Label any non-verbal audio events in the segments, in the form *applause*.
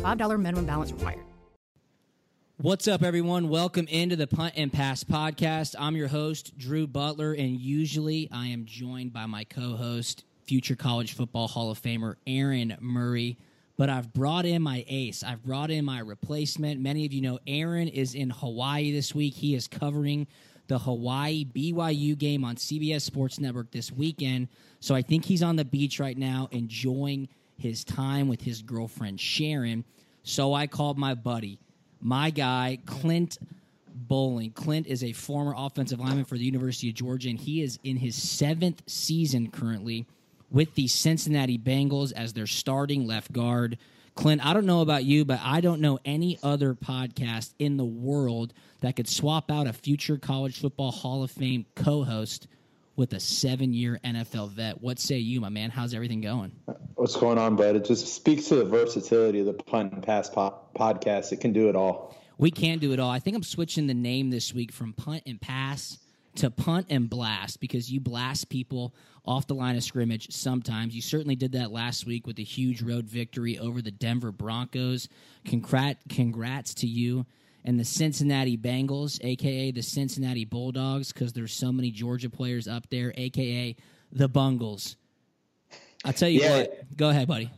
$5 minimum balance required. What's up, everyone? Welcome into the Punt and Pass podcast. I'm your host, Drew Butler, and usually I am joined by my co host, future college football Hall of Famer Aaron Murray. But I've brought in my ace. I've brought in my replacement. Many of you know Aaron is in Hawaii this week. He is covering the Hawaii BYU game on CBS Sports Network this weekend. So I think he's on the beach right now enjoying his time with his girlfriend Sharon. So I called my buddy, my guy, Clint Boling. Clint is a former offensive lineman for the University of Georgia, and he is in his seventh season currently with the Cincinnati Bengals as their starting left guard. Clint, I don't know about you, but I don't know any other podcast in the world that could swap out a future college football Hall of Fame co host with a seven year NFL vet. What say you, my man? How's everything going? What's going on, bud? It just speaks to the versatility of the punt and pass po- podcast. It can do it all. We can do it all. I think I'm switching the name this week from punt and pass to punt and blast because you blast people off the line of scrimmage sometimes. You certainly did that last week with a huge road victory over the Denver Broncos. Congrat, congrats to you and the Cincinnati Bengals, aka the Cincinnati Bulldogs, because there's so many Georgia players up there, aka the Bungles. I'll tell you yeah. what. Go ahead, buddy.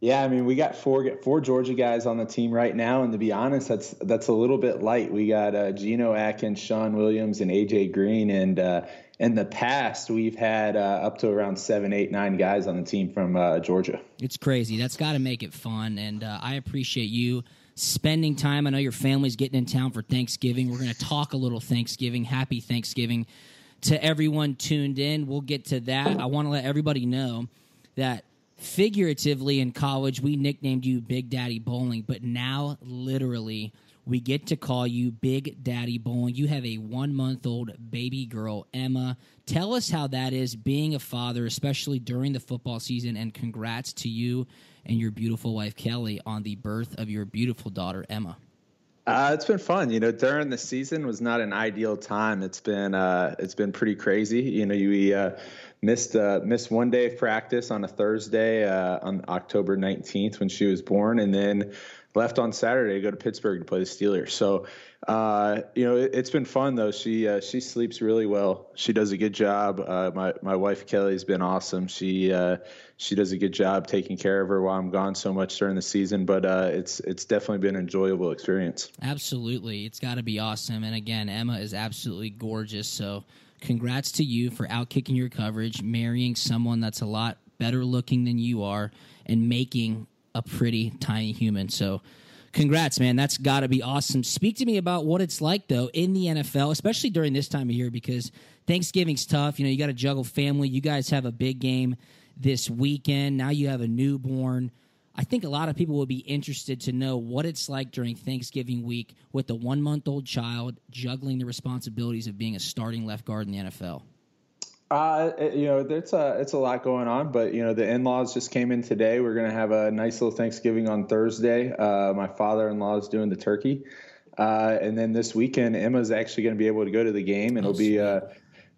Yeah, I mean, we got four four Georgia guys on the team right now, and to be honest, that's that's a little bit light. We got uh, Geno Atkins, Shawn Williams, and AJ Green, and uh, in the past, we've had uh, up to around seven, eight, nine guys on the team from uh, Georgia. It's crazy. That's got to make it fun, and uh, I appreciate you spending time. I know your family's getting in town for Thanksgiving. We're going to talk a little Thanksgiving. Happy Thanksgiving to everyone tuned in. We'll get to that. I want to let everybody know that figuratively in college, we nicknamed you Big Daddy Boling, but now literally we get to call you Big Daddy Boling. You have a one month old baby girl, Emma. Tell us how that is being a father, especially during the football season, and congrats to you and your beautiful wife Kelly on the birth of your beautiful daughter Emma. Uh, it's been fun. You know, during the season was not an ideal time. It's been uh, it's been pretty crazy. You know, you uh, missed uh, missed one day of practice on a Thursday uh, on October 19th when she was born, and then left on Saturday to go to Pittsburgh to play the Steelers. So, uh, you know, it, has been fun though. She uh, she sleeps really well. She does a good job. Uh, my my wife Kelly's been awesome. She uh, she does a good job taking care of her while I'm gone so much during the season. But uh, it's it's definitely been an enjoyable experience. Absolutely, it's got to be awesome. And again, Emma is absolutely gorgeous. So. Congrats to you for outkicking your coverage, marrying someone that's a lot better looking than you are, and making a pretty tiny human. So, congrats, man. That's got to be awesome. Speak to me about what it's like, though, in the NFL, especially during this time of year, because Thanksgiving's tough. You know, you got to juggle family. You guys have a big game this weekend. Now you have a newborn. I think a lot of people would be interested to know what it's like during Thanksgiving week with a one month old child juggling the responsibilities of being a starting left guard in the NFL. Uh, you know, it's a it's a lot going on, but you know, the in-laws just came in today. We're gonna have a nice little Thanksgiving on Thursday. Uh, my father-in-law is doing the turkey, uh, and then this weekend, Emma's actually gonna be able to go to the game, and oh, it'll be uh,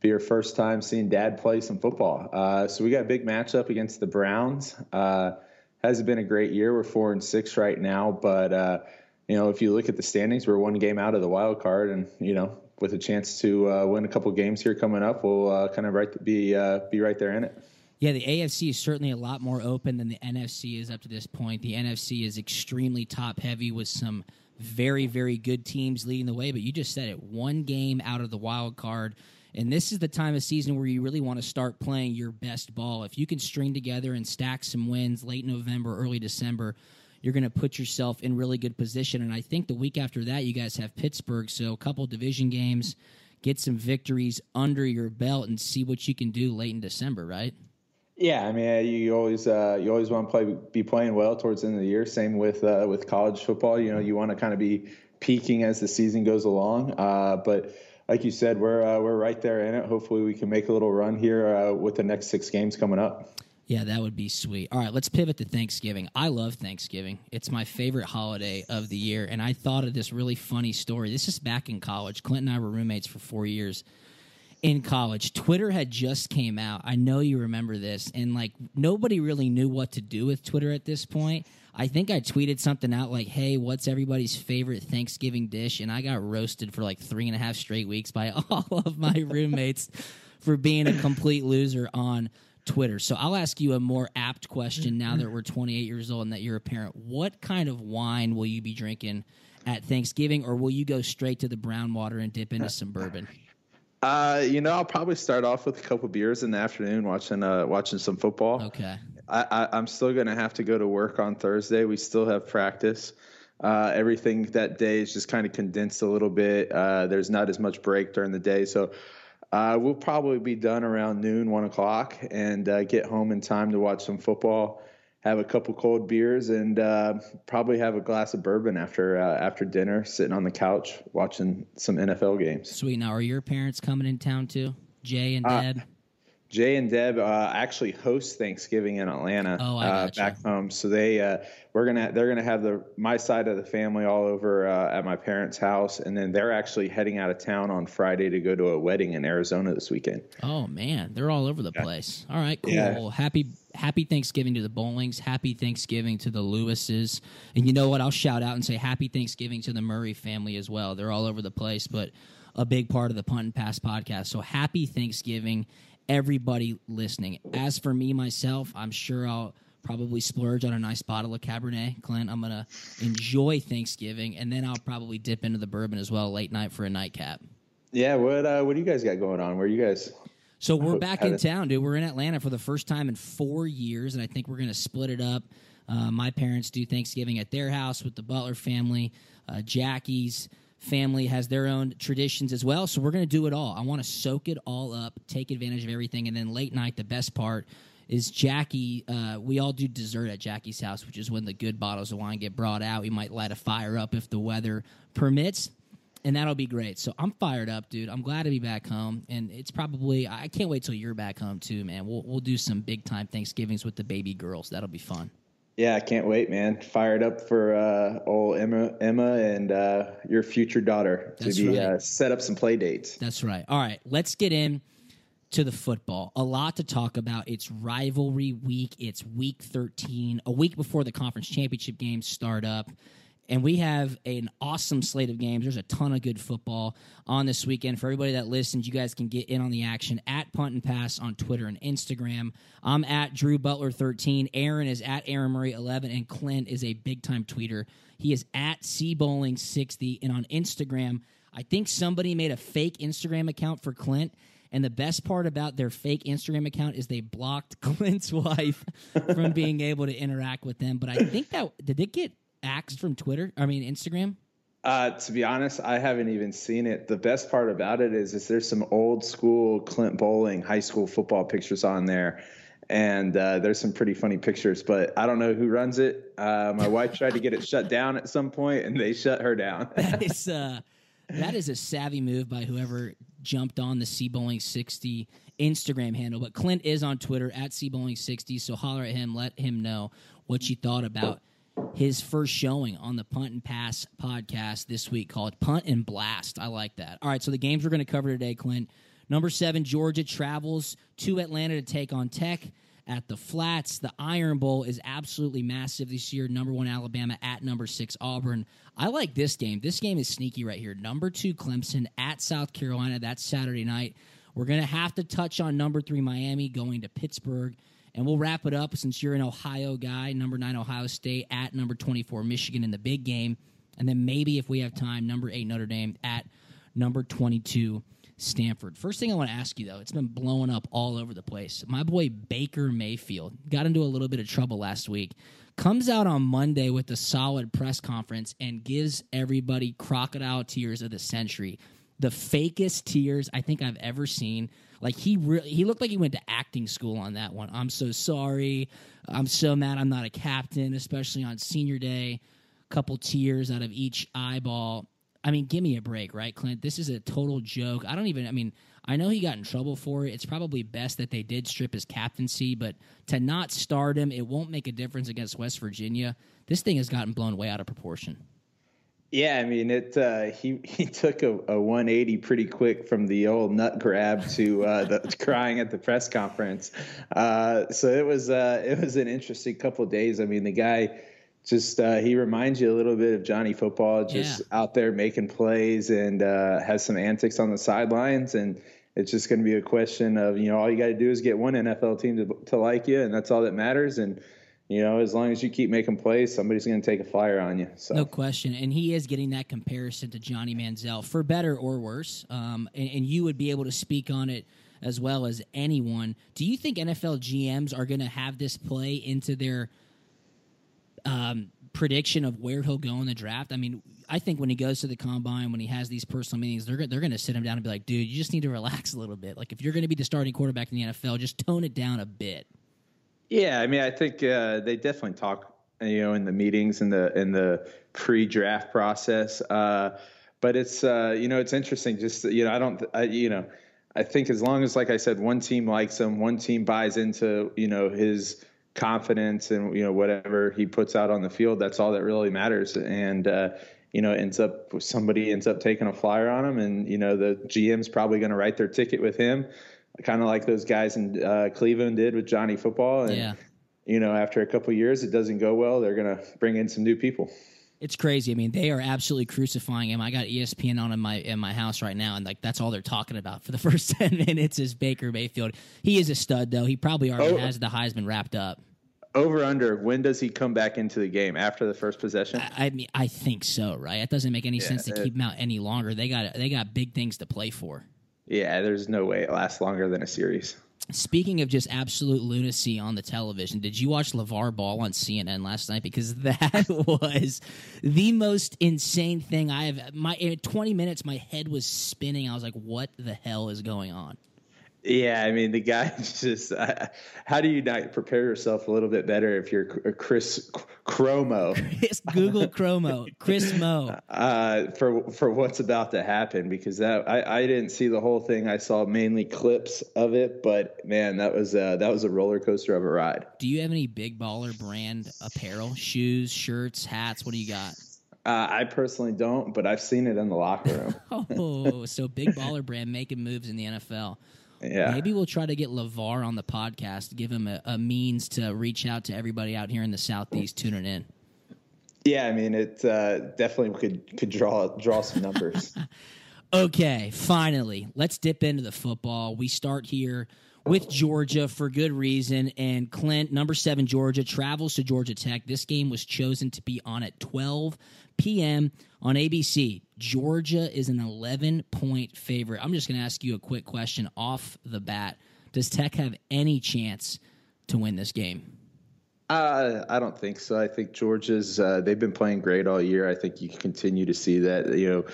be her first time seeing Dad play some football. Uh, so we got a big matchup against the Browns. Hasn't been a great year. We're four and six right now, but uh, you know, if you look at the standings, we're one game out of the wild card, and you know, with a chance to uh, win a couple games here coming up, we'll uh, kind of right be uh, be right there in it. Yeah, the AFC is certainly a lot more open than the NFC is up to this point. The NFC is extremely top heavy with some very very good teams leading the way. But you just said it, one game out of the wild card. And this is the time of season where you really want to start playing your best ball. If you can string together and stack some wins late November, early December, you're going to put yourself in really good position. And I think the week after that, you guys have Pittsburgh. So a couple division games, get some victories under your belt, and see what you can do late in December, right? Yeah, I mean, you always uh, you always want to play be playing well towards the end of the year. Same with uh, with college football. You know, you want to kind of be peaking as the season goes along. Uh, but like you said, we're uh, we're right there in it. Hopefully, we can make a little run here uh, with the next six games coming up. Yeah, that would be sweet. All right, let's pivot to Thanksgiving. I love Thanksgiving. It's my favorite holiday of the year. And I thought of this really funny story. This is back in college. Clint and I were roommates for four years in college. Twitter had just came out. I know you remember this. And like nobody really knew what to do with Twitter at this point. I think I tweeted something out like, hey, what's everybody's favorite Thanksgiving dish? And I got roasted for like three and a half straight weeks by *laughs* all of my roommates for being a complete loser on Twitter. So I'll ask you a more apt question now that we're 28 years old and that you're a parent. What kind of wine will you be drinking at Thanksgiving, or will you go straight to the brown water and dip into some bourbon? Uh, you know, I'll probably start off with a couple beers in the afternoon, watching uh, watching some football. Okay. I, I, am still going to have to go to work on Thursday. We still have practice. Uh, everything that day is just kind of condensed a little bit. Uh, there's not as much break during the day, so uh, we'll probably be done around noon, one o'clock, and uh, get home in time to watch some football, have a couple cold beers, and uh, probably have a glass of bourbon after uh, after dinner, sitting on the couch watching some NFL games. Sweet. Now, are your parents coming in town too, Jay and Deb? Jay and Deb uh, actually host Thanksgiving in Atlanta oh, uh, back home. So they uh, we're gonna they're gonna have the my side of the family all over uh, at my parents' house, and then they're actually heading out of town on Friday to go to a wedding in Arizona this weekend. Oh man, they're all over the yeah. place. All right, cool. Yeah. Happy happy Thanksgiving to the Bolings. Happy Thanksgiving to the Lewises. And you know what? I'll shout out and say happy Thanksgiving to the Murray family as well. They're all over the place, but a big part of the Punt and Pass podcast. So happy Thanksgiving everybody listening. As for me myself, I'm sure I'll probably splurge on a nice bottle of Cabernet. Clint, I'm gonna enjoy Thanksgiving, and then I'll probably dip into the bourbon as well late night for a nightcap. Yeah, what uh, what do you guys got going on? Where you guys? So we're *laughs* back in town, dude. We're in Atlanta for the first time in four years, and I think we're gonna split it up. Uh, my parents do Thanksgiving at their house with the Butler family. Uh, Jackie's family has their own traditions as well. So we're going to do it all. I want to soak it all up, take advantage of everything. And then late night, the best part is Jackie. Uh, we all do dessert at Jackie's house, which is when the good bottles of wine get brought out. We might light a fire up if the weather permits. And that'll be great. So I'm fired up, dude. I'm glad to be back home, and it's probably I can't wait till you're back home too, man. We'll we'll do some big time Thanksgivings with the baby girls. That'll be fun. Yeah, I can't wait, man. Fired up for uh, old Emma, Emma, and uh, your future daughter That's to be right. uh, set up some play dates. That's right. All right, let's get in to the football. A lot to talk about. It's rivalry week. It's week 13, a week before the conference championship games start up and we have an awesome slate of games. There's a ton of good football on this weekend. For everybody that listens, you guys can get in on the action at Punt and Pass on Twitter and Instagram. I'm at Drew Butler 13. Aaron is at Aaron Murray 11, and Clint is a big time tweeter. He is at C Boling 60, and on Instagram, I think somebody made a fake Instagram account for Clint. And the best part about their fake Instagram account is they blocked *laughs* Clint's wife from being able to interact with them. But I think that did it get axed from Twitter? I mean, Instagram? Uh, to be honest, I haven't even seen it. The best part about it is, is there's some old school Clint Boling high school football pictures on there, and uh, there's some pretty funny pictures. But I don't know who runs it. Uh, my wife tried to get it shut down at some point, and they shut her down. *laughs* that is uh, that is a savvy move by whoever jumped on the C Boling sixty Instagram handle. But Clint is on Twitter at C Boling sixty, so holler at him, let him know what you thought about his first showing on the Punt and Pass podcast this week called Punt and Blast. I like that. All right, so the games we're going to cover today, Clint. Number seven, Georgia travels to Atlanta to take on Tech at the Flats. The Iron Bowl is absolutely massive this year. Number one, Alabama at number six, Auburn. I like this game. This game is sneaky right here. Number two, Clemson at South Carolina. That's Saturday night. We're going to have to touch on number three, Miami going to Pittsburgh. And we'll wrap it up since you're an Ohio guy, number nine, Ohio State, at number 24, Michigan in the big game. And then maybe if we have time, number eight, Notre Dame, at number 22, Stanford. First thing I want to ask you, though, it's been blowing up all over the place. My boy Baker Mayfield got into a little bit of trouble last week. Comes out on Monday with a solid press conference and gives everybody crocodile tears of the century the fakest tears I think I've ever seen. Like he really, he looked like he went to acting school on that one. I'm so sorry. I'm so mad. I'm not a captain, especially on senior day. Couple tears out of each eyeball. I mean, give me a break, right, Clint? This is a total joke. I don't even. I mean, I know he got in trouble for it. It's probably best that they did strip his captaincy, but to not start him, it won't make a difference against West Virginia. This thing has gotten blown way out of proportion. Yeah, I mean it. Uh, he *laughs* he took a, a 180 pretty quick from the old nut grab to uh, the *laughs* crying at the press conference. Uh, so it was uh, it was an interesting couple of days. I mean, the guy just uh, he reminds you a little bit of Johnny Football, just yeah. out there making plays and uh, has some antics on the sidelines. And it's just going to be a question of you know all you got to do is get one NFL team to, to like you, and that's all that matters. And you know, as long as you keep making plays, somebody's going to take a flyer on you. So. No question. And he is getting that comparison to Johnny Manziel, for better or worse. Um, and, and, you would be able to speak on it as well as anyone. Do you think NFL GMs are going to have this play into their um, prediction of where he'll go in the draft? I mean, I think when he goes to the combine, when he has these personal meetings, they're they're going to sit him down and be like, "Dude, you just need to relax a little bit. Like, if you're going to be the starting quarterback in the NFL, just tone it down a bit." Yeah, I mean, I think uh, they definitely talk, you know, in the meetings in the in the pre-draft process. Uh, but it's uh, you know, it's interesting. Just you know, I don't, I, you know, I think as long as, like I said, one team likes him, one team buys into you know his confidence and you know whatever he puts out on the field. That's all that really matters. And uh, you know, ends up somebody ends up taking a flyer on him, and you know the GM's probably going to write their ticket with him kind of like those guys in uh, Cleveland did with Johnny Football. And, yeah. you know, after a couple years, it doesn't go well. They're going to bring in some new people. It's crazy. I mean, they are absolutely crucifying him. I got ESPN on in my in my house right now, and like that's all they're talking about for the *laughs* first ten minutes is Baker Mayfield. He is a stud, though. He probably already oh. has the Heisman wrapped up. Over under. When does he come back into the game after the first possession? I, I mean, I think so. Right? It doesn't make any yeah, sense to it, keep him out any longer. They got they got big things to play for. Yeah, there's no way it lasts longer than a series. Speaking of just absolute lunacy on the television, did you watch LeVar Ball on CNN last night? Because *laughs* that was the most insane thing I have. My in 20 minutes, my head was spinning. I was like, "What the hell is going on?" Yeah, I mean the guy *laughs* just. Uh, how do you not prepare yourself a little bit better if you're Chris Chromo? *laughs* Chris Google Chromo, *laughs* Chris Mo. Uh, for for what's about to happen because that I, I didn't see the whole thing. I saw mainly clips of it, but man, that was uh, that was a roller coaster of a ride. Do you have any big baller brand apparel, shoes, shirts, hats? What do you got? Uh, I personally don't, but I've seen it in the locker room. oh, so big baller brand making moves in the NFL. Yeah. Maybe we'll try to get LeVar on the podcast, give him a, a, means to reach out to everybody out here in the Southeast tuning in. Yeah, I mean, it uh, definitely could could draw draw some numbers. *laughs* okay, finally, let's dip into the football. We start here with Georgia for good reason. And Clint, number seven, Georgia, travels to Georgia Tech. This game was chosen to be on at 12 p.m. on ABC. Georgia is an 11 point favorite. I'm just going to ask you a quick question off the bat. Does Tech have any chance to win this game? Uh, I don't think so. I think Georgia's uh, they've been playing great all year. I think you continue to see that. You know,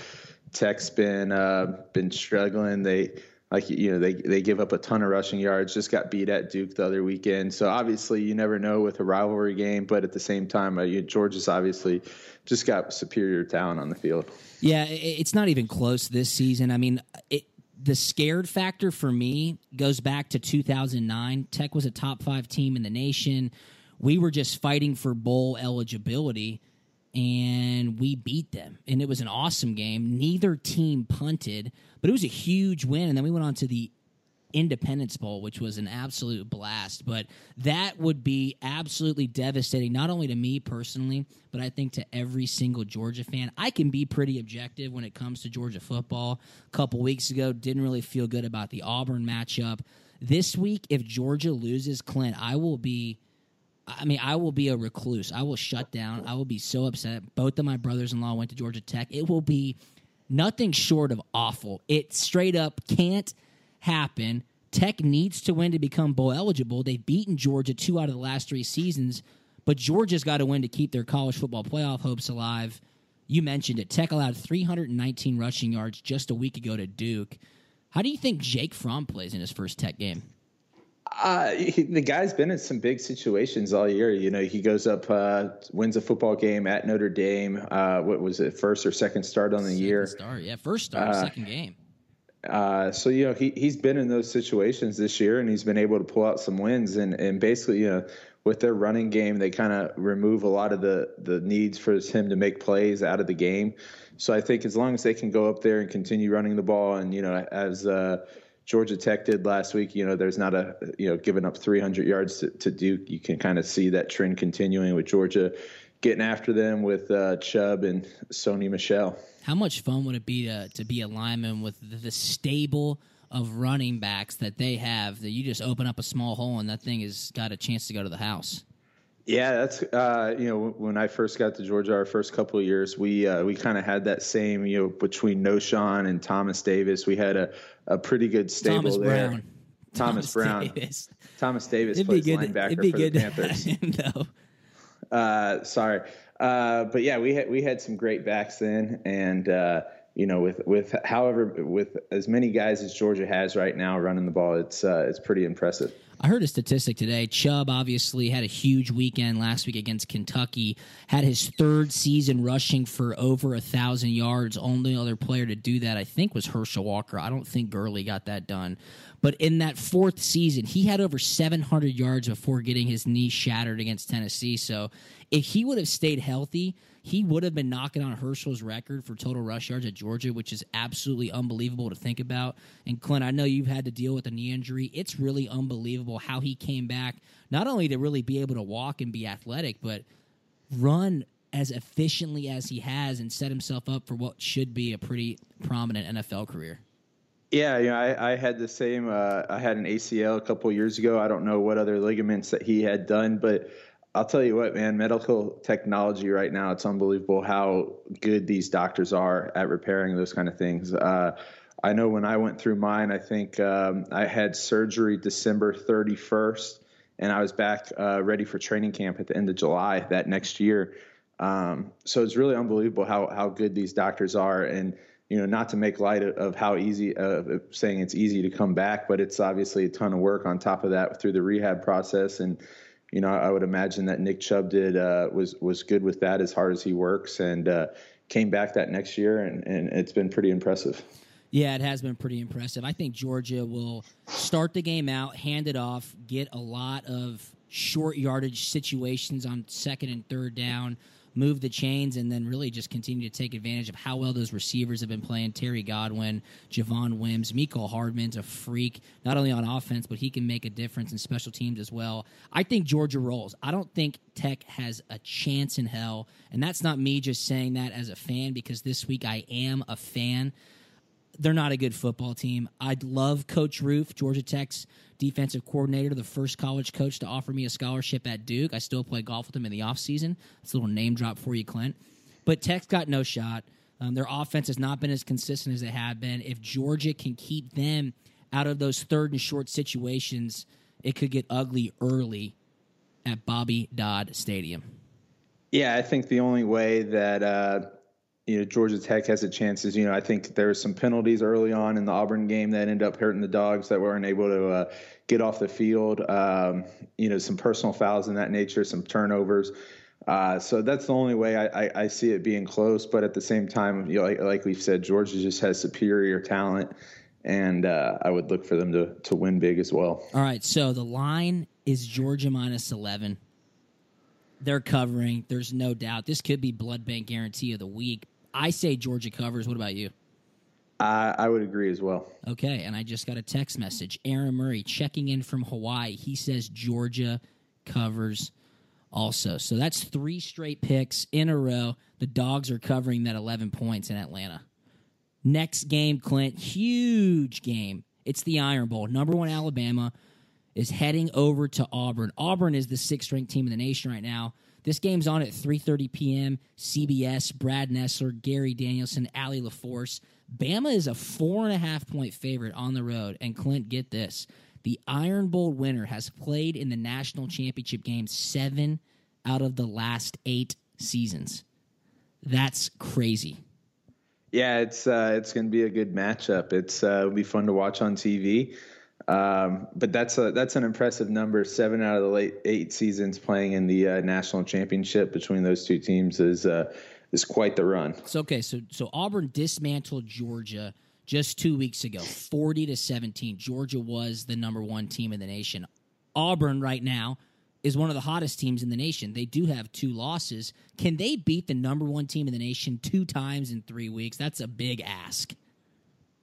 Tech's been uh, been struggling. They like you know they they give up a ton of rushing yards. Just got beat at Duke the other weekend. So obviously you never know with a rivalry game, but at the same time, uh, Georgia's obviously just got superior talent on the field. Yeah, it's not even close this season. I mean, it, the scared factor for me goes back to 2009. Tech was a top five team in the nation. We were just fighting for bowl eligibility and we beat them. And it was an awesome game. Neither team punted, but it was a huge win. And then we went on to the Independence Bowl, which was an absolute blast. But that would be absolutely devastating, not only to me personally, but I think to every single Georgia fan. I can be pretty objective when it comes to Georgia football. A couple weeks ago, didn't really feel good about the Auburn matchup. This week, if Georgia loses Clint, I will be I mean, I will be a recluse. I will shut down. I will be so upset. Both of my brothers in law went to Georgia Tech. It will be nothing short of awful. It straight up can't happen. Tech needs to win to become bowl eligible. They've beaten Georgia two out of the last three seasons, but Georgia's got to win to keep their college football playoff hopes alive. You mentioned it. Tech allowed 319 rushing yards just a week ago to Duke. How do you think Jake Fromm plays in his first Tech game? Uh, he, the guy's been in some big situations all year. You know, he goes up, uh, wins a football game at Notre Dame. Uh, what was it, first or second start on the second year? Start, yeah, first start, uh, second game. Uh, so you know he he's been in those situations this year, and he's been able to pull out some wins. And and basically, you know, with their running game, they kind of remove a lot of the the needs for him to make plays out of the game. So I think as long as they can go up there and continue running the ball, and you know, as uh, Georgia Tech did last week, you know, there's not a you know giving up 300 yards to, to Duke. You can kind of see that trend continuing with Georgia getting after them with uh, Chubb and Sony Michel. How much fun would it be to, to be a lineman with the, the stable of running backs that they have that you just open up a small hole and that thing has got a chance to go to the house? Yeah, that's uh, you know when I first got to Georgia, our first couple of years, we uh, we kind of had that same you know between Knowshon and Thomas Davis, we had a, a pretty good stable there. Thomas there. Brown. Thomas, Thomas Brown. Davis. Thomas Davis It'd plays be good. linebacker It'd be for good the to Panthers. *laughs* him, though. Uh, sorry, uh, but yeah, we had we had some great backs then, and uh, you know with with however with as many guys as Georgia has right now running the ball, it's uh, it's pretty impressive. I heard a statistic today. Chubb obviously had a huge weekend last week against Kentucky. Had his third season rushing for over a thousand yards. Only other player to do that, I think, was Herschel Walker. I don't think Gurley got that done. But in that fourth season, he had over 700 yards before getting his knee shattered against Tennessee. So if he would have stayed healthy, he would have been knocking on Herschel's record for total rush yards at Georgia, which is absolutely unbelievable to think about. And Clint, I know you've had to deal with a knee injury. It's really unbelievable how he came back, not only to really be able to walk and be athletic, but run as efficiently as he has and set himself up for what should be a pretty prominent NFL career. Yeah, you know, I, I had the same. Uh, I had an ACL a couple years ago. I don't know what other ligaments that he had done, but I'll tell you what, man, medical technology right now, it's unbelievable how good these doctors are at repairing those kind of things. Uh, I know when I went through mine, I think um, I had surgery December 31st, and I was back uh, ready for training camp at the end of July that next year. Um, so it's really unbelievable how how good these doctors are, and you know, not to make light of, of how easy, uh, saying it's easy to come back, but it's obviously a ton of work on top of that through the rehab process. And, you know, I would imagine that Nick Chubb did, uh, was, was good with that as hard as he works and, uh, came back that next year and, and it's been pretty impressive. Yeah, it has been pretty impressive. I think Georgia will start the game out, hand it off, get a lot of short yardage situations on second and third down, move the chains, and then really just continue to take advantage of how well those receivers have been playing. Terry Godwin, Javon Wims, Mecole Hardman's a freak, not only on offense, but he can make a difference in special teams as well. I think Georgia rolls. I don't think Tech has a chance in hell, and that's not me just saying that as a fan because this week I am a fan they're not a good football team. I'd love Coach Roof, Georgia Tech's defensive coordinator, the first college coach to offer me a scholarship at Duke. I still play golf with him in the offseason. It's a little name drop for you, Clint. But Tech's got no shot. Um, their offense has not been as consistent as they have been. If Georgia can keep them out of those third and short situations, it could get ugly early at Bobby Dodd Stadium. Yeah, I think the only way that uh, you know Georgia Tech has a chance is you know I think there were some penalties early on in the Auburn game that ended up hurting the dogs that weren't able to uh, get off the field. Um, you know some personal fouls in that nature, some turnovers. Uh, so that's the only way I, I, I, see it being close. But at the same time, you know, like, like we've said, Georgia just has superior talent, and uh, I would look for them to to win big as well. All right, so the line is Georgia minus eleven. They're covering. There's no doubt. This could be blood bank guarantee of the week. I say Georgia covers. What about you? I, I would agree as well. Okay, and I just got a text message. Aaron Murray checking in from Hawaii. He says Georgia covers also. So that's three straight picks in a row. The dogs are covering that 11 points in Atlanta. Next game, Clint, huge game. It's the Iron Bowl. Number one Alabama is heading over to Auburn. Auburn is the sixth ranked team in the nation right now. This game's on at 3:30 p.m. CBS. Brad Nessler, Gary Danielson, Allie LaForce. Bama is a four and a half point favorite on the road. And Clint, get this: the Iron Bowl winner has played in the national championship game seven out of the last eight seasons. That's crazy. Yeah, it's uh, it's going to be a good matchup. It's uh, it'll be fun to watch on TV. Um, but that's a that's an impressive number. Seven out of the late eight seasons playing in the uh, national championship between those two teams is uh, is quite the run. So okay, so so Auburn dismantled Georgia just two weeks ago, forty to seventeen. Georgia was the number one team in the nation. Auburn right now is one of the hottest teams in the nation. They do have two losses. Can they beat the number one team in the nation two times in three weeks? That's a big ask.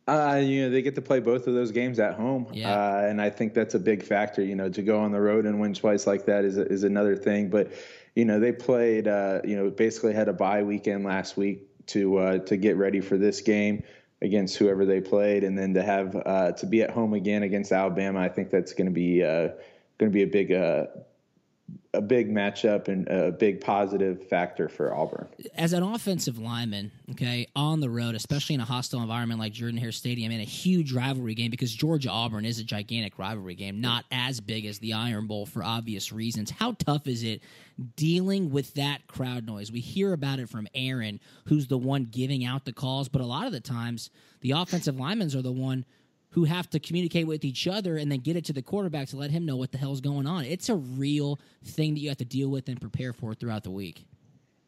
Uh, you know, they get to play both of those games at home. Yeah. Uh, and I think that's a big factor. You know, to go on the road and win twice like that is, is another thing. But, you know, they played, uh, you know, basically had a bye weekend last week to, uh, to get ready for this game against whoever they played. And then to have, uh, to be at home again against Alabama, I think that's going to be, uh, going to be a big, a big matchup and a big positive factor for Auburn. As an offensive lineman, okay, on the road, especially in a hostile environment like Jordan Hare Stadium, in a huge rivalry game, because Georgia Auburn is a gigantic rivalry game, not as big as the Iron Bowl for obvious reasons. How tough is it dealing with that crowd noise? We hear about it from Aaron, who's the one giving out the calls, but a lot of the times the offensive linemen are the one who have to communicate with each other and then get it to the quarterback to let him know what the hell's going on. It's a real thing that you have to deal with and prepare for throughout the week.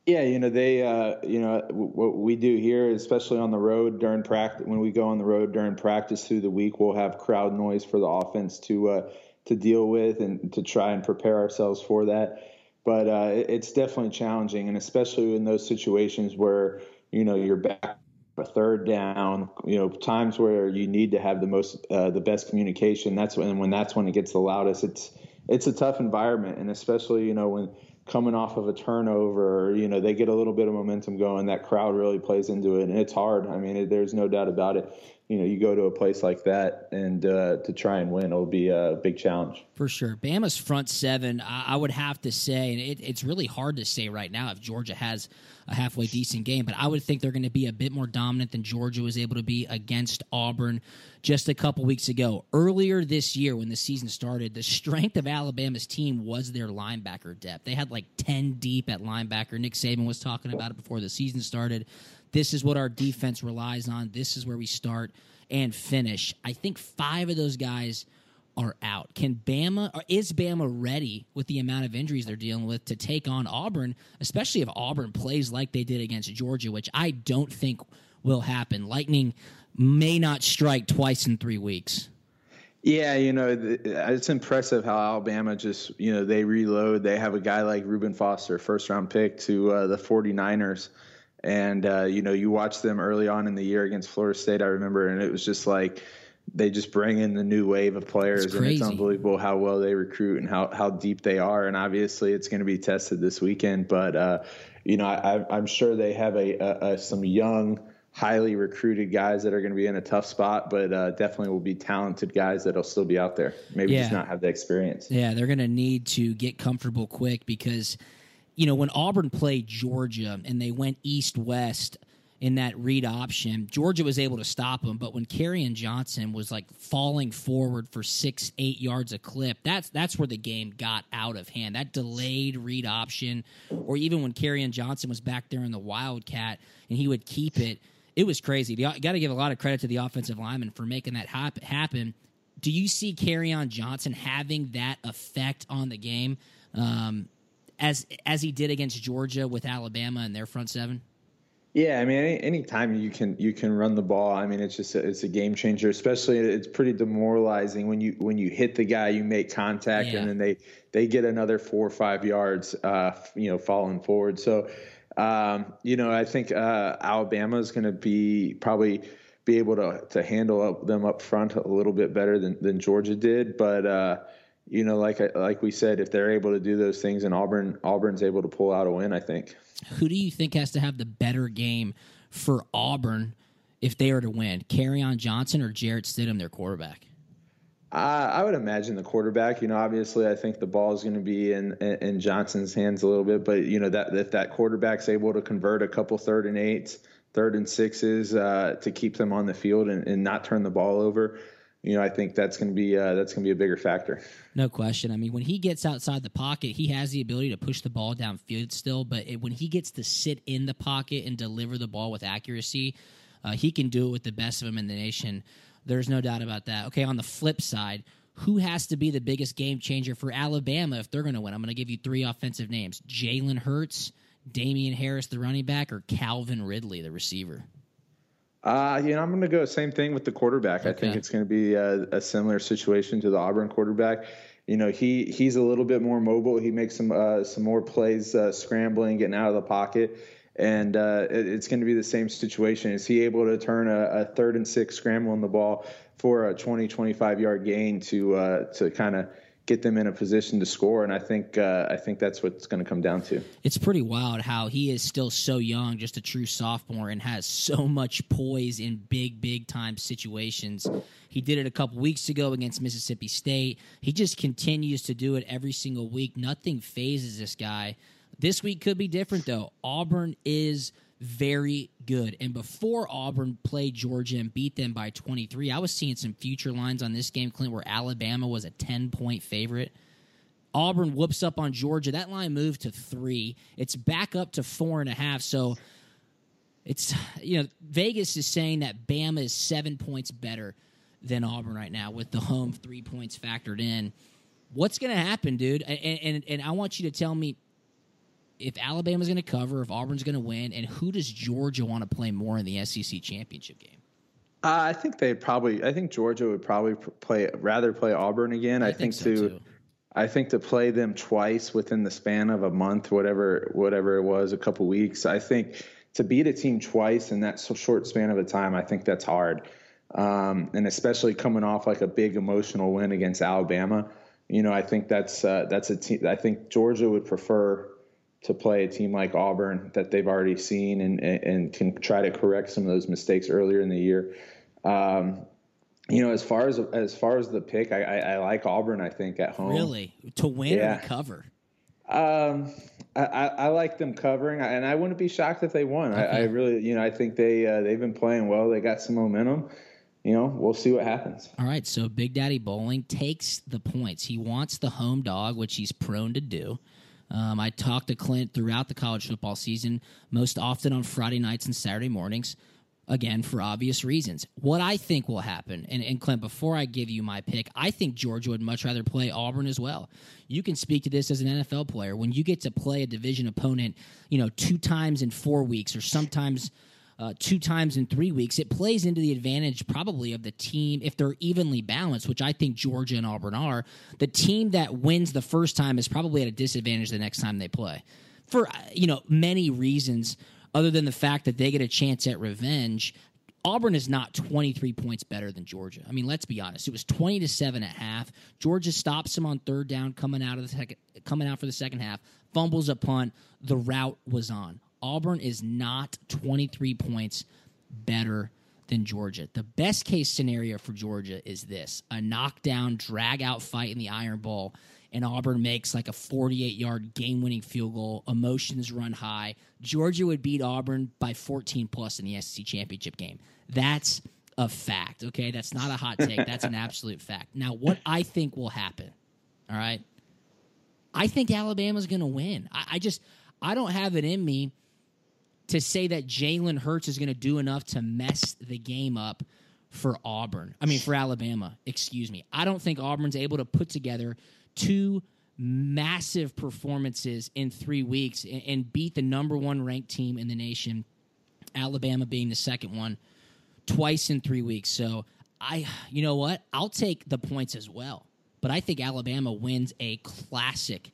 Yeah, you know they, uh, you know what we do here, especially on the road during practice. When we go on the road during practice through the week, we'll have crowd noise for the offense to uh, to deal with and to try and prepare ourselves for that. But uh, it's definitely challenging, and especially in those situations where you know you're back a third down, you know, times where you need to have the most, uh, the best communication. That's when, when that's when it gets the loudest. It's, it's a tough environment. And especially, you know, when coming off of a turnover, you know, they get a little bit of momentum going, that crowd really plays into it. And it's hard. I mean, it, there's no doubt about it you know you go to a place like that and uh, to try and win it'll be a big challenge. For sure. Bama's front seven i, I would have to say and it, it's really hard to say right now if georgia has a halfway decent game but i would think they're going to be a bit more dominant than georgia was able to be against auburn just a couple weeks ago. Earlier this year when the season started the strength of alabama's team was their linebacker depth. They had like 10 deep at linebacker. Nick saban was talking about it before the season started this is what our defense relies on. This is where we start and finish. I think five of those guys are out. Can Bama or is Bama ready with the amount of injuries they're dealing with to take on Auburn, especially if Auburn plays like they did against Georgia, which I don't think will happen. Lightning may not strike twice in 3 weeks. Yeah, you know, it's impressive how Alabama just, you know, they reload. They have a guy like Reuben Foster, first round pick to uh, the 49ers and uh, you know, you watch them early on in the year against Florida State. I remember, and it was just like they just bring in the new wave of players, it's and it's unbelievable how well they recruit and how how deep they are. And obviously, it's going to be tested this weekend. But uh, you know, I, am sure they have a, a, a, some young, highly recruited guys that are going to be in a tough spot, but uh, definitely will be talented guys that'll still be out there. Maybe yeah. just not have the experience. Yeah, they're going to need to get comfortable quick because you know, when Auburn played Georgia and they went east west in that read option, Georgia was able to stop them. But when Kerryon Johnson was like falling forward for six, eight yards a clip, that's that's where the game got out of hand. That delayed read option, or even when Kerryon Johnson was back there in the Wildcat and he would keep it, it was crazy. You got to give a lot of credit to the offensive lineman for making that happen. Do you see Kerryon Johnson having that effect on the game? Um, as as he did against Georgia with Alabama and their front seven? Yeah, I mean, any anytime you can you can run the ball, I mean, it's just a, it's a game changer. Especially, it's pretty demoralizing when you when you hit the guy, you make contact, yeah. and then they they get another four or five yards, uh, you know, falling forward. So, um, you know, I think uh, Alabama is going to be probably be able to to handle them up front a little bit better than than Georgia did, but. Uh, you know, like like we said, if they're able to do those things, and Auburn Auburn's able to pull out a win, I think. Who do you think has to have the better game for Auburn if they are to win? Kerryon Johnson or Jarrett Stidham, their quarterback? Uh, I would imagine the quarterback. You know, obviously, I think the ball is going to be in, in, in Johnson's hands a little bit, but you know that if that quarterback's able to convert a couple third and eights, third and sixes uh, to keep them on the field and, and not turn the ball over you know, I think that's going to be uh, that's going to be a bigger factor. No question. I mean, when he gets outside the pocket, he has the ability to push the ball downfield still. But it, when he gets to sit in the pocket and deliver the ball with accuracy, uh, he can do it with the best of them in the nation. There's no doubt about that. Okay, on the flip side, who has to be the biggest game changer for Alabama if they're going to win? I'm going to give you three offensive names: Jalen Hurts, Damien Harris, the running back, or Calvin Ridley, the receiver. Uh, you know, I'm going to go same thing with the quarterback. Okay. I think it's going to be a, a, similar situation to the Auburn quarterback. You know, he he's a little bit more mobile. He makes some uh, some more plays uh, scrambling, getting out of the pocket, and uh, it, it's going to be the same situation. Is he able to turn a, a third and six scrambling the ball for a 20, 25 yard gain to uh, to kind of get them in a position to score. And I think uh, I think that's what's going to come down to. It's pretty wild how he is still so young, just a true sophomore, and has so much poise in big, big time situations. He did it a couple weeks ago against Mississippi State. He just continues to do it every single week. Nothing phases this guy. This week could be different though. Auburn is very good. And before Auburn played Georgia and beat them by 23, I was seeing some future lines on this game, Clint, where Alabama was a 10 point favorite. Auburn whoops up on Georgia. That line moved to three. It's back up to four and a half. So it's, you know, Vegas is saying that Bama is seven points better than Auburn right now with the home three points factored in. What's going to happen, dude? And, and, and I want you to tell me if Alabama's going to cover, if Auburn's going to win, and who does Georgia want to play more in the SEC championship game? Uh, I think they probably. I think Georgia would probably play rather play Auburn again. I, I think, think so to. Too. I think to play them twice within the span of a month, whatever whatever it was, a couple weeks. I think to beat a team twice in that short span of a time, I think that's hard. Um, and especially coming off like a big emotional win against Alabama, you know, I think that's uh, that's a team. I think Georgia would prefer to play a team like Auburn that they've already seen and, and can try to correct some of those mistakes earlier in the year. Um, you know, as far as as far as the pick, I, I, I, like Auburn. I think at home, really to win yeah. or to cover. Um, I, I, like them covering, and I wouldn't be shocked if they won. Okay. I, I, really, you know, I think they uh, they've been playing well. They got some momentum. You know, we'll see what happens. All right, so Big Daddy Boling takes the points. He wants the home dog, which he's prone to do. Um, I talked to Clint throughout the college football season, most often on Friday nights and Saturday mornings, again, for obvious reasons. What I think will happen, and, and Clint, before I give you my pick, I think Georgia would much rather play Auburn as well. You can speak to this as an NFL player. When you get to play a division opponent, you know, two times in four weeks or sometimes – uh, two times in three weeks, it plays into the advantage probably of the team if they're evenly balanced, which I think Georgia and Auburn are. The team that wins the first time is probably at a disadvantage the next time they play, for uh, you know many reasons other than the fact that they get a chance at revenge. Auburn is not 23 points better than Georgia. I mean, let's be honest. It was 20 to 7 at half. Georgia stops them on third down coming out of the second coming out for the second half. Fumbles a punt. The route was on. Auburn is not 23 points better than Georgia. The best case scenario for Georgia is this a knockdown, drag out fight in the Iron Bowl, and Auburn makes like a 48 yard game winning field goal. Emotions run high. Georgia would beat Auburn by 14 plus in the SEC championship game. That's a fact, okay? That's not a hot take. *laughs* That's an absolute fact. Now, what I think will happen, all right? I think Alabama's going to win. I, I just, I don't have it in me to say that Jalen Hurts is going to do enough to mess the game up for Auburn. I mean, for Alabama, excuse me. I don't think Auburn's able to put together two massive performances in three weeks and, and beat the number one ranked team in the nation, Alabama being the second one, twice in three weeks. So I, you know what? I'll take the points as well. But I think Alabama wins a classic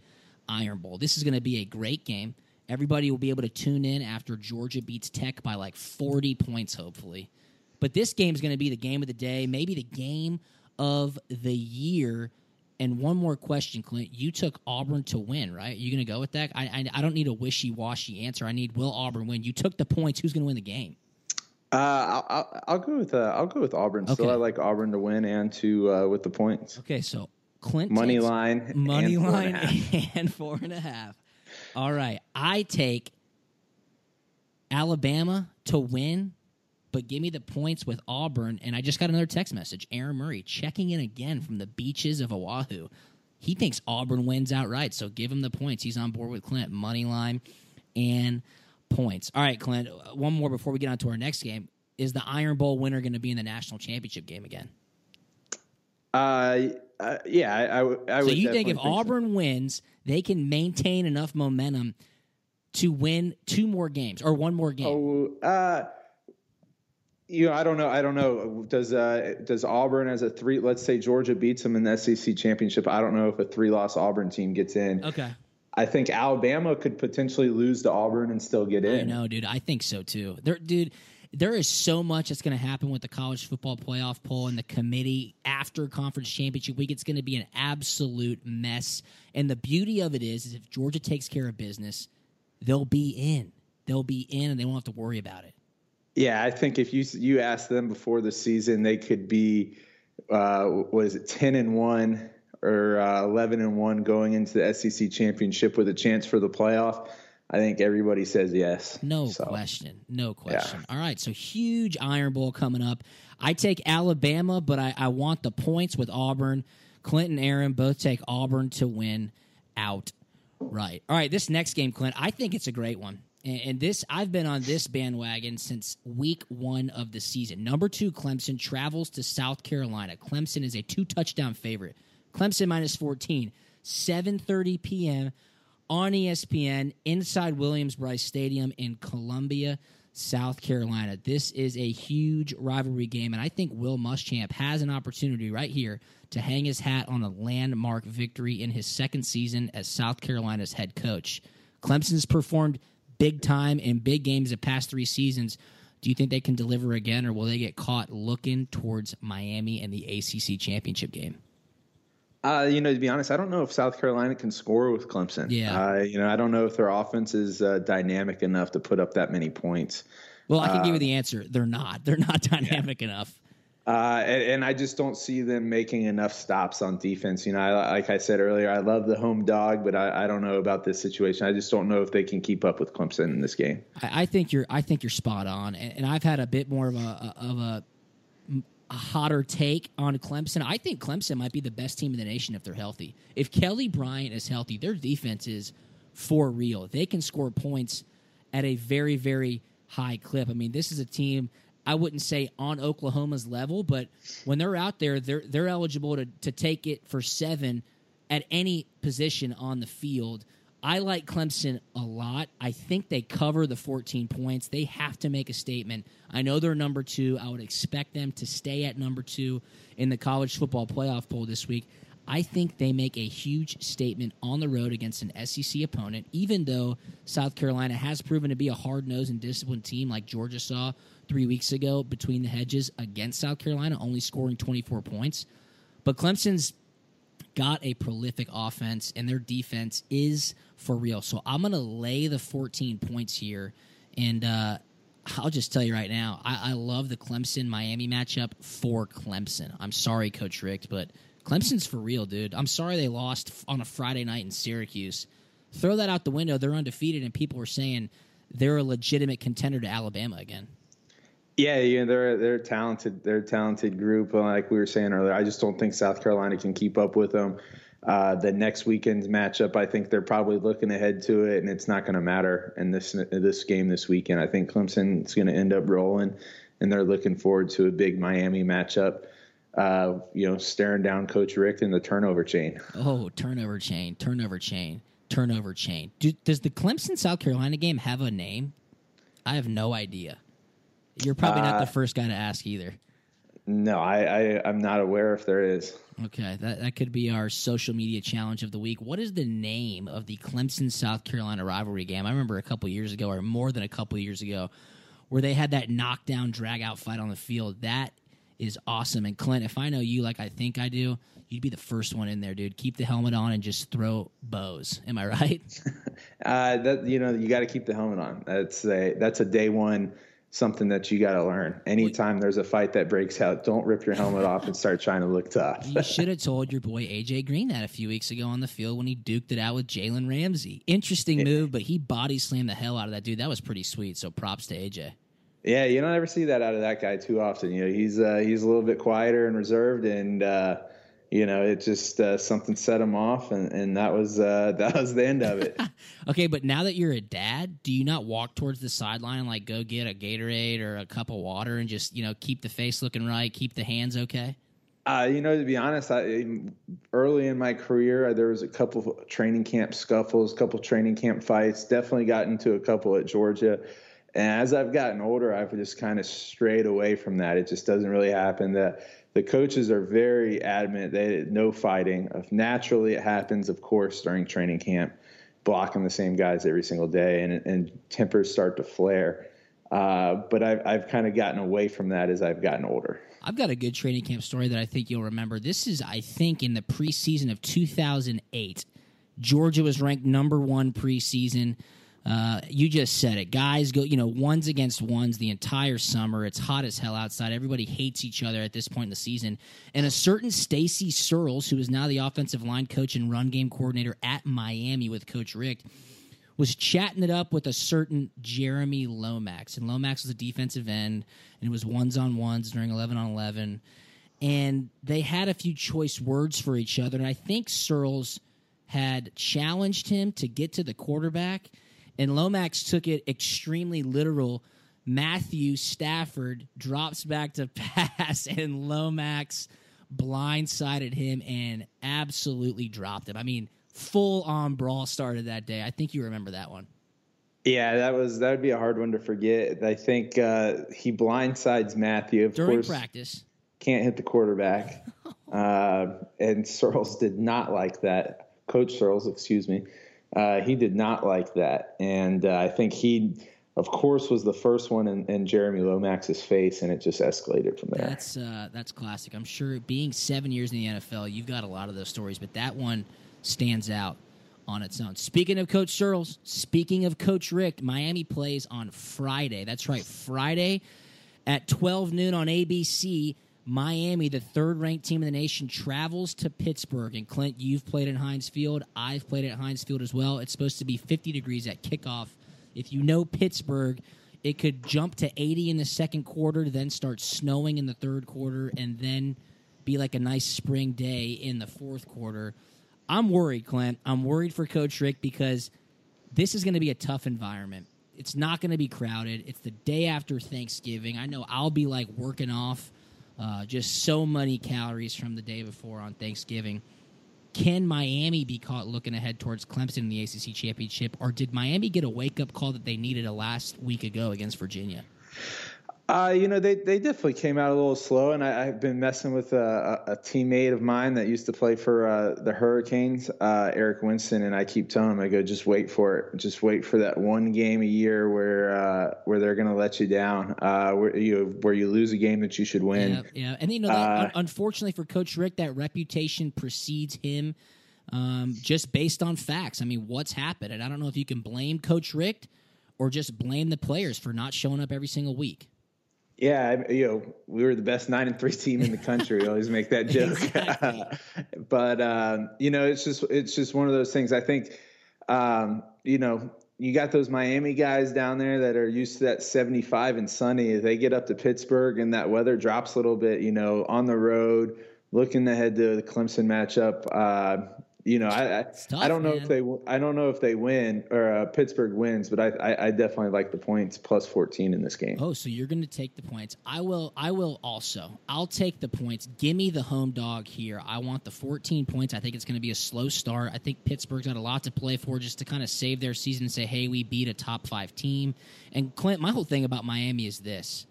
Iron Bowl. This is going to be a great game. Everybody will be able to tune in after Georgia beats Tech by like 40 points, hopefully. But this game is going to be the game of the day, maybe the game of the year. And one more question, Clint. You took Auburn to win, right? Are you going to go with that? I, I, I don't need a wishy washy answer. I need will Auburn win? You took the points. Who's going to win the game? Uh, I'll, I'll, go with uh, I'll go with Auburn. Okay. Still, I like Auburn to win and to uh, with the points. Okay, so Clint money line, money and line, *laughs* and four and a half. All right. I take Alabama to win, but give me the points with Auburn. And I just got another text message. Aaron Murray checking in again from the beaches of Oahu. He thinks Auburn wins outright, so give him the points. He's on board with Clint. Money line and points. All right, Clint, one more before we get on to our next game. Is the Iron Bowl winner going to be in the national championship game again? Uh, uh yeah, I, I, I so would. you think if think Auburn so. wins, they can maintain enough momentum to win two more games or one more game? Oh, uh, you know, I don't know. I don't know. Does uh, does Auburn as a three? Let's say Georgia beats them in the SEC championship. I don't know if a three loss Auburn team gets in. Okay. I think Alabama could potentially lose to Auburn and still get in. I know, dude. I think so too. There, dude. There is so much that's going to happen with the college football playoff poll and the committee after conference championship week. It's going to be an absolute mess. And the beauty of it is, is if Georgia takes care of business, they'll be in. They'll be in, and they won't have to worry about it. Yeah, I think if you you asked them before the season, they could be uh, was it ten and one or uh, eleven and one going into the SEC championship with a chance for the playoff. I think everybody says yes. No So, question. No question. All right, so huge Iron Bowl coming up. I take Alabama, but I, I want the points with Auburn. Clinton, Aaron both take Auburn to win out. Right. All right, this next game, Clint, I think it's a great one. And, and this, I've been on this bandwagon since week one of the season. Number two, Clemson travels to South Carolina. Clemson is a two touchdown favorite. Clemson minus 14, 7.30 p.m. on ESPN inside Williams Brice Stadium in Columbia, South Carolina. This is a huge rivalry game, and I think Will Muschamp has an opportunity right here to hang his hat on a landmark victory in his second season as South Carolina's head coach. Clemson's performed big time in big games the past three seasons. Do you think they can deliver again, or will they get caught looking towards Miami and the ACC championship game? Uh, you know, to be honest, I don't know if South Carolina can score with Clemson. Yeah. Uh, you know, I don't know if their offense is uh, dynamic enough to put up that many points. Well, I can give you the answer. They're not. They're not *laughs* dynamic enough. Uh, and, and I just don't see them making enough stops on defense. You know, I, like I said earlier, I love the home dog, but I, I don't know about this situation. I just don't know if they can keep up with Clemson in this game. I, I think you're. I think you're spot on, and, and I've had a bit more of a of a, a hotter take on Clemson. I think Clemson might be the best team in the nation if they're healthy. If Kelly Bryant is healthy, their defense is for real. They can score points at a very very high clip. I mean, this is a team. I wouldn't say on Oklahoma's level, but when they're out there, they're they're eligible to to take it for seven at any position on the field. I like Clemson a lot. I think they cover the 14 points. They have to make a statement. I know they're number two. I would expect them to stay at number two in the college football playoff poll this week. I think they make a huge statement on the road against an SEC opponent, even though South Carolina has proven to be a hard nosed and disciplined team like Georgia saw three weeks ago between the hedges against South Carolina, only scoring 24 points. But Clemson's got a prolific offense, and their defense is for real. So I'm going to lay the 14 points here. And uh, I'll just tell you right now, I, I love the Clemson Miami matchup for Clemson. I'm sorry, Coach Richt, but Clemson's for real, dude. I'm sorry they lost on a Friday night in Syracuse. Throw that out the window. They're undefeated, and people are saying they're a legitimate contender to Alabama again. Yeah, yeah, they're they're talented. They're a talented group. uh, Like we were saying earlier, I just don't think South Carolina can keep up with them. Uh, the next weekend's matchup, I think they're probably looking ahead to it, and it's not going to matter in this this game this weekend. I think Clemson's going to end up rolling, and they're looking forward to a big Miami matchup. Uh, you know, staring down Coach Richt in the turnover chain. Oh, turnover chain, turnover chain, turnover chain. Do, does the Clemson South Carolina game have a name? I have no idea. You're probably not the first guy to ask either. No, I, I I'm not aware if there is. Okay, that, that could be our social media challenge of the week. What is the name of the Clemson South Carolina rivalry game? I remember a couple years ago, or more than a couple years ago, where they had that knockdown, drag out fight on the field. That is awesome. And Clint, if I know you like I think I do, you'd be the first one in there, dude. Keep the helmet on and just throw bows. Am I right? *laughs* Uh, that you know, you got to keep the helmet on. That's a that's a day one something that you got to learn. Anytime there's a fight that breaks out, don't rip your helmet off and start trying to look tough. You should have told your boy AJ Green that a few weeks ago on the field when he duked it out with Jalen Ramsey. Interesting move, but he body slammed the hell out of that dude. That was pretty sweet. So props to AJ. Yeah, you don't ever see that out of that guy too often. You know, he's uh, he's a little bit quieter and reserved, and uh, you know, it just uh, something set him off, and, and that was uh, *laughs* that was the end of it. *laughs* okay, but now that you're a dad, do you not walk towards the sideline and like go get a Gatorade or a cup of water and just you know keep the face looking right, keep the hands okay? Uh, you know, to be honest, I, early in my career, there was a couple of training camp scuffles, a couple training camp fights. Definitely got into a couple at Georgia. And as I've gotten older, I've just kind of strayed away from that. It just doesn't really happen. The the coaches are very adamant that no fighting. Naturally, it happens, of course, during training camp, blocking the same guys every single day, and and tempers start to flare. Uh, but I've I've kind of gotten away from that as I've gotten older. I've got a good training camp story that I think you'll remember. This is, I think, in the preseason of 2008. Georgia was ranked number one preseason. Uh, you just said it. Guys go, you know, ones against ones the entire summer. It's hot as hell outside. Everybody hates each other at this point in the season. And a certain Stacy Searels, who is now the offensive line coach and run game coordinator at Miami with Coach Richt, was chatting it up with a certain Jeremy Lomax. And Lomax was a defensive end, and it was ones on ones during 11 on 11. And they had a few choice words for each other. And I think Searels had challenged him to get to the quarterback and Lomax took it extremely literal. Matthew Stafford drops back to *laughs* pass, and Lomax blindsided him and absolutely dropped him. I mean, full on brawl started that day. I think you remember that one. Yeah, that was that would be a hard one to forget. I think uh, he blindsides Matthew of during course, practice. Can't hit the quarterback, *laughs* uh, and Searels did not like that. Coach Searels, excuse me, uh, he did not like that, and uh, I think he, of course, was the first one in, in, Jeremy Lomax's face, and it just escalated from there. That's uh, that's classic. I'm sure being seven years in the NFL, you've got a lot of those stories, but that one stands out on its own. Speaking of Coach Searels, speaking of Coach Richt, Miami plays on Friday. That's right, Friday at 12 noon on ABC. Miami, the third ranked team in the nation, travels to Pittsburgh. And Clint, you've played in Heinz Field. I've played at Heinz Field as well. It's supposed to be 50 degrees at kickoff. If you know Pittsburgh, it could jump to 80 in the second quarter, then start snowing in the third quarter, and then be like a nice spring day in the fourth quarter. I'm worried, Clint. I'm worried for Coach Richt because this is going to be a tough environment. It's not going to be crowded. It's the day after Thanksgiving. I know I'll be like working off uh, just so many calories from the day before on Thanksgiving. Can Miami be caught looking ahead towards Clemson in the ACC championship, or did Miami get a wake up call that they needed a last week ago against Virginia? Uh, you know, they, they definitely came out a little slow, and I, have been messing with a, a, teammate of mine that used to play for uh, the Hurricanes, uh, Eric Winston, and I keep telling him, I go, just wait for it, just wait for that one game a year where uh, where they're going to let you down, uh, where you where you lose a game that you should win. Yeah, yeah. and you know, that, uh, unfortunately for Coach Richt, that reputation precedes him. Um, just based on facts. I mean, what's happened? And I don't know if you can blame Coach Richt or just blame the players for not showing up every single week. Yeah, you know, we were the best nine and three team in the country. We always make that *laughs* joke, *laughs* but um, you know, it's just it's just one of those things. I think, um, you know, you got those Miami guys down there that are used to that 75 and sunny. They get up to Pittsburgh and that weather drops a little bit, you know, on the road, looking ahead to the Clemson matchup, uh, you know, I I, tough, I, don't know man. if they I don't know if they win or uh, Pittsburgh wins, but I, I, I definitely like the points plus fourteen in this game. Oh, so you're going to take the points? I will. I will also. I'll take the points. Give me the home dog here. I want the fourteen points. I think it's going to be a slow start. I think Pittsburgh's got a lot to play for just to kind of save their season and say, hey, we beat a top five team. And Clint, my whole thing about Miami is this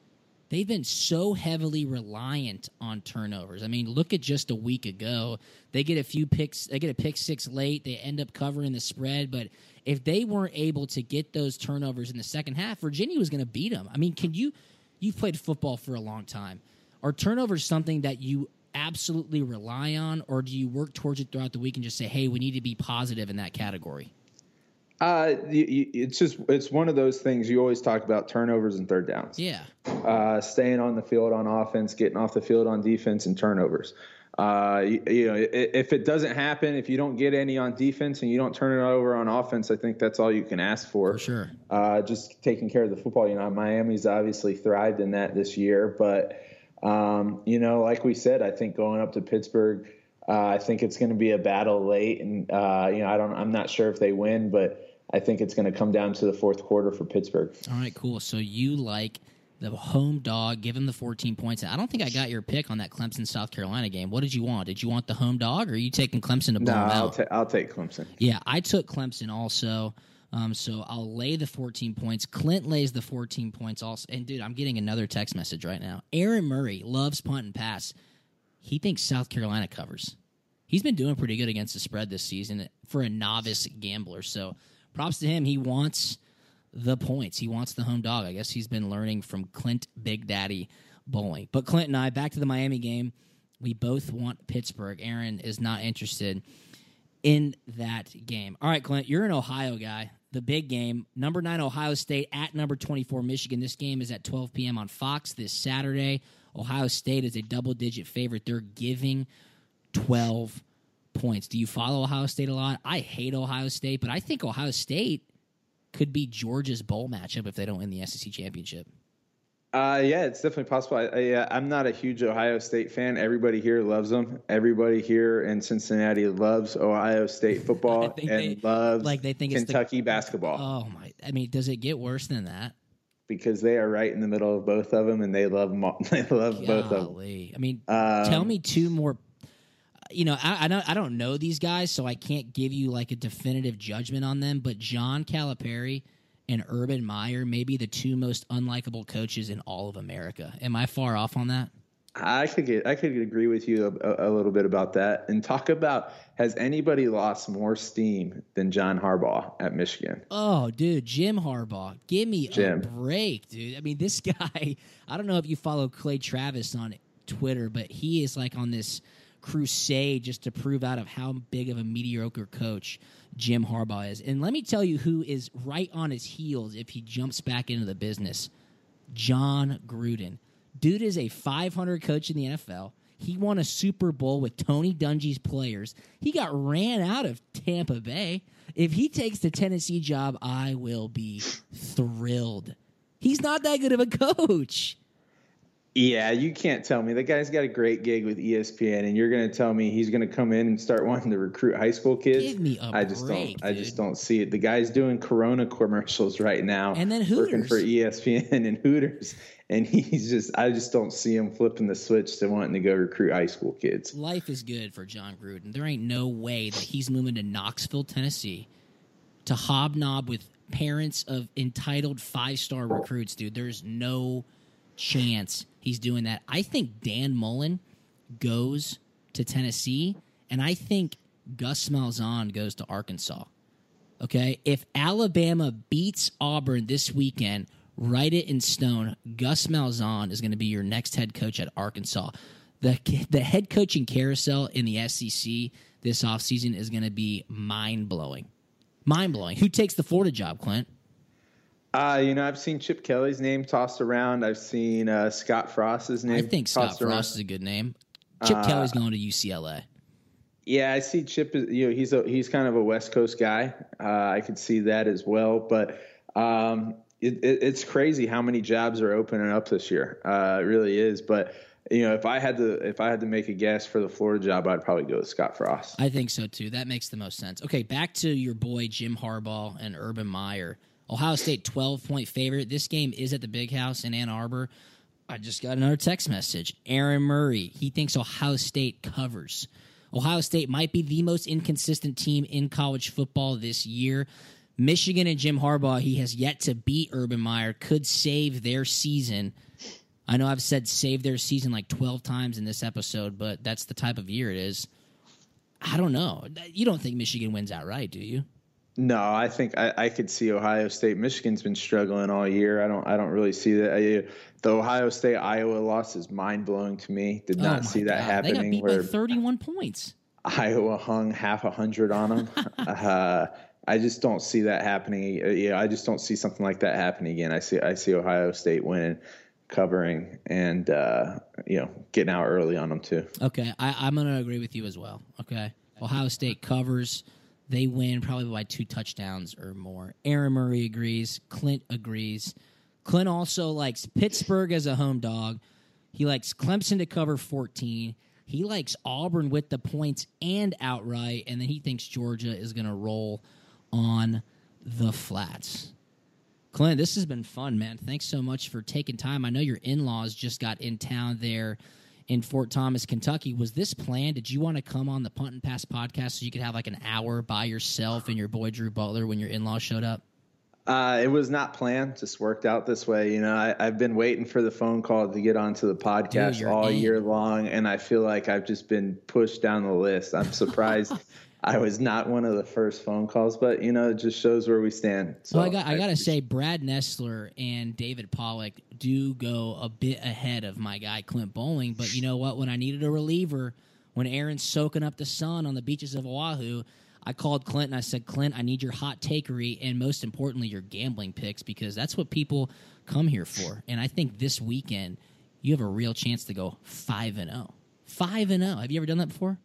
they've been so heavily reliant on turnovers. I mean, look at just a week ago. They get a few picks, they get a pick six late, they end up covering the spread, but if they weren't able to get those turnovers in the second half, Virginia was going to beat them. I mean, can you you've played football for a long time. Are turnovers something that you absolutely rely on or do you work towards it throughout the week and just say, "Hey, we need to be positive in that category"? Uh, it's just it's one of those things you always talk about turnovers and third downs. Yeah. Uh, staying on the field on offense, getting off the field on defense, and turnovers. uh, you, you, know, if it doesn't happen, if you don't get any on defense and you don't turn it over on offense, I think that's all you can ask for. For sure. Uh, just taking care of the football. You know, Miami's obviously thrived in that this year, but um, you know, like we said, I think going up to Pittsburgh, uh, I think it's going to be a battle late, and uh, you know, I don't, I'm not sure if they win, but I think it's going to come down to the fourth quarter for Pittsburgh. All right, cool. So you like the home dog, give him the 14 points. I don't think I got your pick on that Clemson South Carolina game. What did you want? Did you want the home dog, or are you taking Clemson to blow no, them I'll, out? ta- I'll take Clemson. Yeah, I took Clemson also. Um, so I'll lay the 14 points. Clint lays the 14 points also. And dude, I'm getting another text message right now. Aaron Murray loves punt and pass. He thinks South Carolina covers. He's been doing pretty good against the spread this season for a novice gambler. So props to him. He wants the points. He wants the home dog. I guess he's been learning from Clint Big Daddy Boling. But Clint and I, back to the Miami game, we both want Pittsburgh. Aaron is not interested in that game. All right, Clint, you're an Ohio guy. The big game, number nine Ohio State at number 24 Michigan. This game is at 12 p.m. on Fox this Saturday. Ohio State is a double digit favorite. They're giving 12 points. Do you follow Ohio State a lot? I hate Ohio State, but I think Ohio State could be Georgia's bowl matchup if they don't win the SEC championship. Uh, yeah, it's definitely possible. I, I, I'm not a huge Ohio State fan. Everybody here loves them. Everybody here in Cincinnati loves Ohio State *laughs* football and they, loves like they think Kentucky the, basketball. Oh my! I mean, does it get worse than that? Because they are right in the middle of both of them, and they love them. All, *laughs* they love Golly. both of them. I mean, Um, tell me two more. You know, I, I don't I don't know these guys, so I can't give you like a definitive judgment on them. But John Calipari and Urban Meyer may be the two most unlikable coaches in all of America. Am I far off on that? I could get, I could agree with you a, a, little bit about that, and talk about has anybody lost more steam than John Harbaugh at Michigan? Oh, dude, Jim Harbaugh, give me Jim. a break, dude. I mean, this *laughs* guy. I don't know if you follow Clay Travis on Twitter, but he is like on this crusade just to prove out of how big of a mediocre coach Jim Harbaugh is. And let me tell you who is right on his heels if he jumps back into the business. Jon Gruden. Dude is a 500 coach in the NFL. He won a Super Bowl with Tony Dungy's players. He got ran out of Tampa Bay. If he takes the Tennessee job, I will be thrilled. He's not that good of a coach. Yeah, you can't tell me the guy's got a great gig with ESPN, and you're going to tell me he's going to come in and start *laughs* wanting to recruit high school kids. Give me a I just break, don't. I just don't see it. The guy's doing Corona *laughs* commercials right now, And then working Hooters. for E ESPN and Hooters, and he's just. I just don't see him flipping the switch to wanting to go recruit high school kids. Life is good for Jon Gruden. There ain't no way that he's moving to Knoxville, Tennessee to hobnob with parents of entitled five star recruits, dude. There's no chance he's doing that. I think Dan Mullen goes to Tennessee, and I think Gus Malzahn goes to Arkansas. Okay, if Alabama beats Auburn this weekend, write it in stone. Gus Malzahn is going to be your next head coach at Arkansas. The the head coaching carousel in the SEC this offseason is going to be mind blowing. Mind blowing. Who takes the Florida job, Clint? Uh, you know, I've seen Chip Kelly's name tossed around. I've seen uh, Scott Frost's name. I think Scott tossed around. Frost is a good name. Chip Kelly's going to UCLA. Yeah, I see Chip. You know, he's a he's kind of a West Coast guy. Uh, I could see that as well. But um, it, it, it's crazy how many jobs are opening up this year. Uh, it really is. But you know, if I had to if I had to make a guess for the Florida job, I'd probably go with Scott Frost. I think so too. That makes the most sense. Okay, back to your boy Jim Harbaugh and Urban Meyer. Ohio State 12 point favorite. This game is at the Big House in Ann Arbor. I just got another text message. Aaron Murray, he thinks Ohio State covers. Ohio State might be the most inconsistent team in college football this year. Michigan and Jim Harbaugh, he has yet to beat Urban Meyer, could save their season. I know I've said save their season like 12 times in this episode, but that's the type of year it is. I don't know. You don't think Michigan wins outright, do you? No, I think I, I could see Ohio State. Michigan's been struggling all year. I don't I don't really see that. I, the Ohio State Iowa loss is mind blowing to me. Did Oh not my see that God. happening. They got beat where by 31 points. Iowa hung half a hundred on them. *laughs* uh, I just don't see that happening. Uh, Yeah, I just don't see something like that happening again. I see I see Ohio State winning covering and uh, you know getting out early on them too. Okay, I, I'm going to agree with you as well. Okay, Ohio State covers. They win probably by two touchdowns or more. Aaron Murray agrees. Clint agrees. Clint also likes Pittsburgh as a home dog. He likes Clemson to cover 14. He likes Auburn with the points and outright, and then he thinks Georgia is going to roll on the flats. Clint, this has been fun, man. Thanks so much for taking time. I know your in laws just got in town there in Fort Thomas, Kentucky. Was this planned? Did you want to come on the Punt and Pass podcast so you could have like an hour by yourself and your boy Drew Butler when your in laws showed up? Uh, it was not planned, just worked out this way. You know, I, have been waiting for the phone call to get onto the podcast Dude, all year long, and I feel like I've just been pushed down the list. I'm surprised *laughs* I was not one of the first phone calls, but you know, it just shows where we stand. So well, I got I got to say, Brad Nessler and David Pollack do go a bit ahead of my guy Clint Boling. But you know what? When I needed a reliever, when Aaron's soaking up the sun on the beaches of Oahu, I called Clint and I said, Clint, I need your hot takery and most importantly, your gambling picks because that's what people come here for. And I think this weekend you have a real chance to go five and zero. Oh. Five and zero. Have you ever done that before?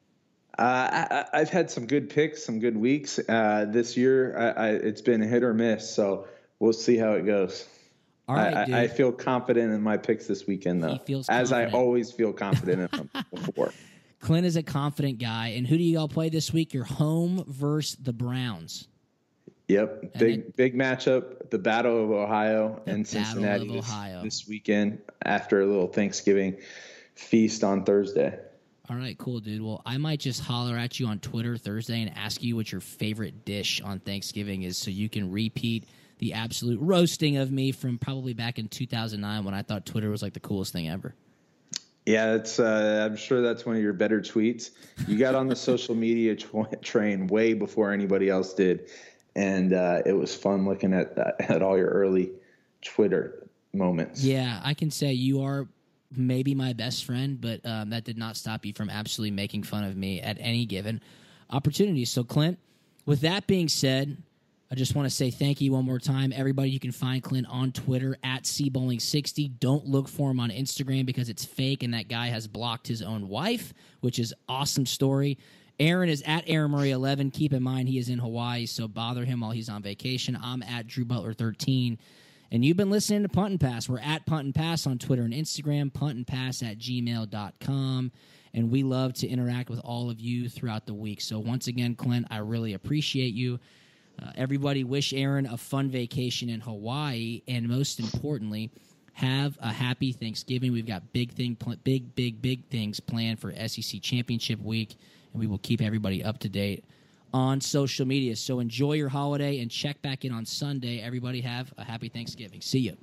Uh, I, have had some good picks, some good weeks uh, this year. I, I, it's been hit or miss, so we'll see how it goes. All right, I, I, feel confident in my picks this weekend, though, as. I always feel confident in them *laughs* before. Clint is a confident guy, and who do you all play this week? Your home versus the Browns. Yep, big big matchup. The Battle of Ohio and Cincinnati this, Ohio. this weekend after a little Thanksgiving feast on Thursday. All right, cool, dude. Well, I might just holler at you on Twitter Thursday and ask you what your favorite dish on Thanksgiving is so you can repeat the absolute roasting of me from probably back in 2009 when I thought Twitter was like the coolest thing ever. Yeah, it's. Uh, I'm sure that's one of your better tweets. You got on the social media tw- train way before anybody else did, and uh, it was fun looking at at all your early Twitter moments. Yeah, I can say you are maybe my best friend, but um, that did not stop you from absolutely making fun of me at any given opportunity. So, Clint, with that being said, I just want to say thank you one more time. Everybody, you can find Clint on Twitter at cbowling60. Don't look for him on Instagram because it's fake and that guy has blocked his own wife, which is awesome story. Aaron is at Aaron Murray 11. Keep in mind he is in Hawaii, so bother him while he's on vacation. I'm at Drew Butler 13. And you've been listening to Punt and Pass. We're at Punt and Pass on Twitter and Instagram, punt and pass at gmail.com. And we love to interact with all of you throughout the week. So, once again, Clint, I really appreciate you. Uh, everybody, wish Aaron a fun vacation in Hawaii. And most importantly, have a happy Thanksgiving. We've got big thing, big, big, big things planned for SEC Championship Week, and we will keep everybody up to date on social media. So enjoy your holiday and check back in on Sunday. Everybody have a happy Thanksgiving. See you.